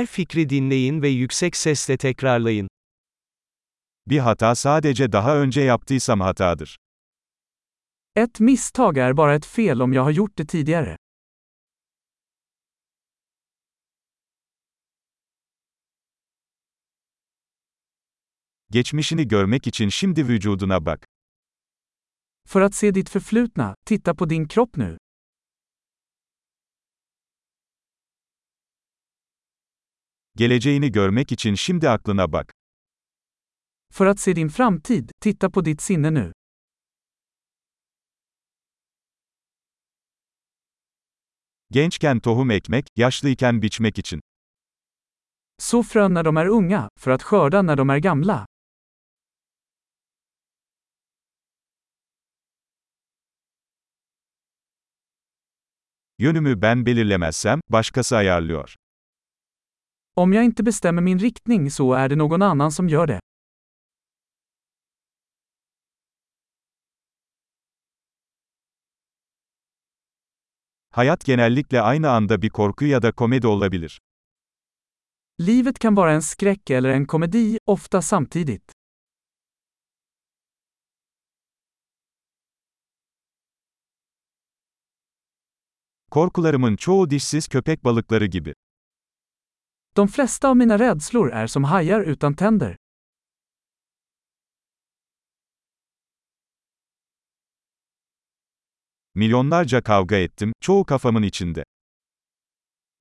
Her fikri dinleyin ve yüksek sesle tekrarlayın. Bir hata sadece daha önce yaptıysam hatadır. Ett misstag är bara ett fel om jag har gjort det tidigare. Geçmişini görmek için şimdi vücuduna bak. För att se ditt förflutna, titta på din kropp nu. Geleceğini görmek için şimdi aklına bak. För att se din framtid, titta på ditt sinne nu. Gençken tohum ekmek, yaşlıyken biçmek için. Så frön när de är unga, för att skörda när de är gamla. Yönümü ben belirlemezsem, başkası ayarlıyor. Om jag inte bestämmer min riktning så är det någon annan som gör det. Hayat genellikle aynı anda bir korku ya da komedi olabilir. Livet kan vara en skräck eller en komedi, ofta samtidigt. Korkularımın çoğu dişsiz köpek balıkları gibi. De flesta av mina rädslor är som hajar utan tänder. Milyonlarca kavga ettim, çoğu kafamın içinde.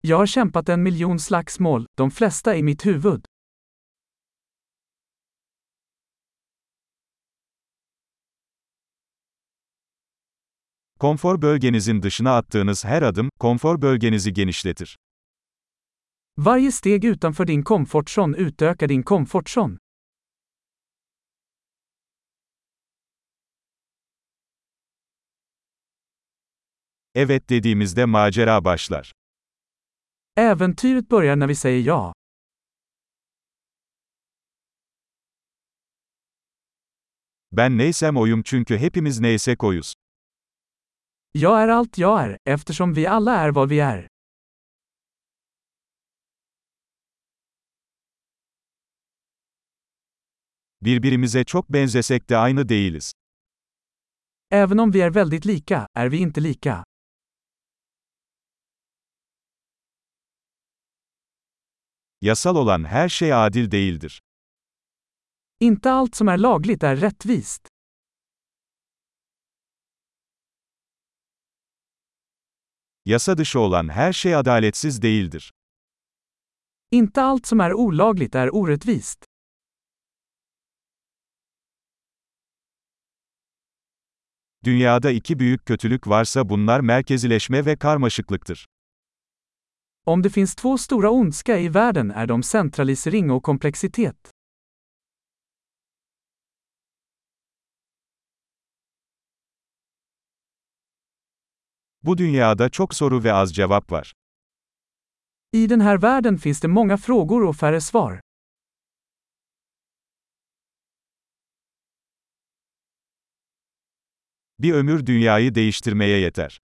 Jag har kämpat en miljon slagsmål, de flesta i mitt huvud. Konfor bölgenizin dışına attığınız her adım, konfor bölgenizi genişletir. Varje steg utanför din komfortzon utökar din komfortzon. Evet dediğimizde macera başlar. Äventyret börjar när vi säger ja. Ben neysem oyum çünkü hepimiz neysek oyuz. Jag är allt jag är, eftersom vi alla är vad vi är. Birbirimize çok benzesek de aynı değiliz. Även om vi är väldigt lika, är vi inte lika. Yasal olan her şey adil değildir. Inte allt som är lagligt är rättvist. Yasa dışı olan her şey adaletsiz değildir. Inte allt som är olagligt är orättvist. Dünyada iki büyük kötülük varsa bunlar merkezileşme ve karmaşıklıktır. Om det finns två stora ondska i världen är de centralisering och komplexitet. Bu dünyada çok soru ve az cevap var. I den här världen finns det många frågor och färre svar. Bir ömür dünyayı değiştirmeye yeter.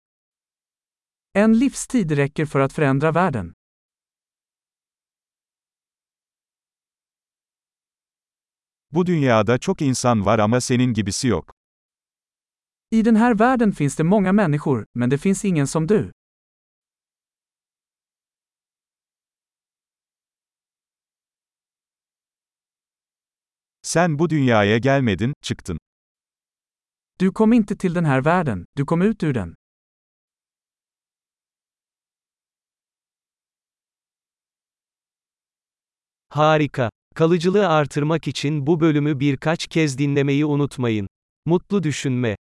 En livstid räcker för att förändra världen. Bu dünyada çok insan var ama senin gibisi yok. I den här världen finns det många människor, men det finns ingen som du. Sen bu dünyaya gelmedin, çıktın. Du kom inte till den här världen, du kom ut ur den. Harika. Kalıcılığı artırmak için bu bölümü birkaç kez dinlemeyi unutmayın. Mutlu düşünme.